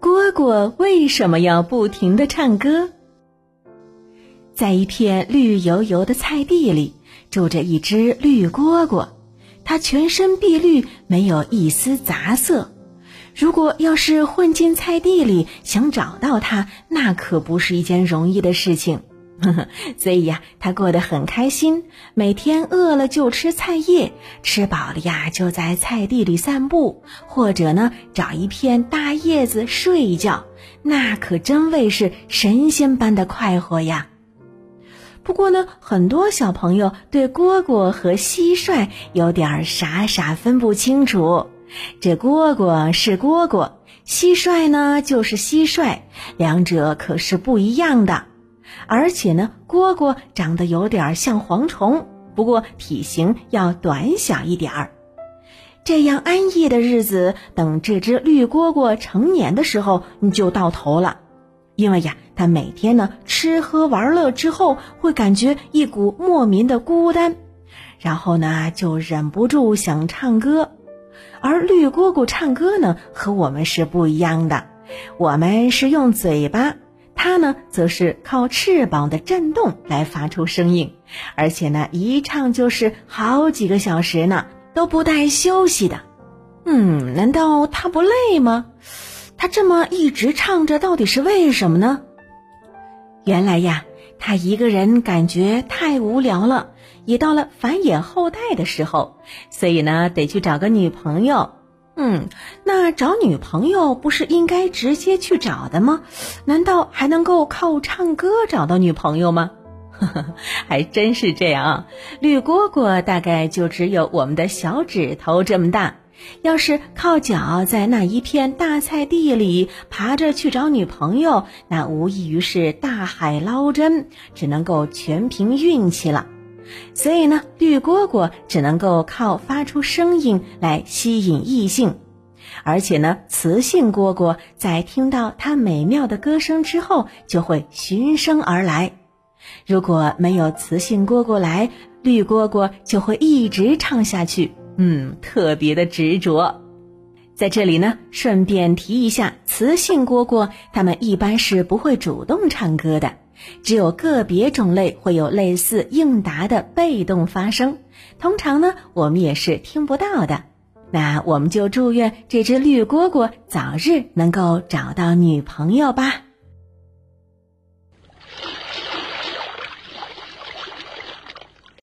蝈蝈为什么要不停的唱歌？在一片绿油油的菜地里，住着一只绿蝈蝈，它全身碧绿，没有一丝杂色。如果要是混进菜地里，想找到它，那可不是一件容易的事情。所以呀，它过得很开心，每天饿了就吃菜叶，吃饱了呀就在菜地里散步，或者呢找一片大叶子睡一觉，那可真谓是神仙般的快活呀。不过呢，很多小朋友对蝈蝈和蟋蟀有点傻傻分不清楚。这蝈蝈是蝈蝈，蟋蟀呢就是蟋蟀，两者可是不一样的。而且呢，蝈蝈长得有点像蝗虫，不过体型要短小一点儿。这样安逸的日子，等这只绿蝈蝈成年的时候，你就到头了。因为呀，它每天呢吃喝玩乐之后，会感觉一股莫名的孤单，然后呢就忍不住想唱歌。而绿蝈蝈唱歌呢，和我们是不一样的，我们是用嘴巴，它呢则是靠翅膀的震动来发出声音，而且呢一唱就是好几个小时呢，都不带休息的。嗯，难道它不累吗？他这么一直唱着，到底是为什么呢？原来呀，他一个人感觉太无聊了，也到了繁衍后代的时候，所以呢，得去找个女朋友。嗯，那找女朋友不是应该直接去找的吗？难道还能够靠唱歌找到女朋友吗？呵呵，还真是这样啊！绿蝈蝈大概就只有我们的小指头这么大。要是靠脚在那一片大菜地里爬着去找女朋友，那无异于是大海捞针，只能够全凭运气了。所以呢，绿蝈蝈只能够靠发出声音来吸引异性，而且呢，雌性蝈蝈在听到它美妙的歌声之后，就会循声而来。如果没有雌性蝈蝈来，绿蝈蝈就会一直唱下去。嗯，特别的执着。在这里呢，顺便提一下，雌性蝈蝈它们一般是不会主动唱歌的，只有个别种类会有类似应答的被动发声，通常呢，我们也是听不到的。那我们就祝愿这只绿蝈蝈早日能够找到女朋友吧。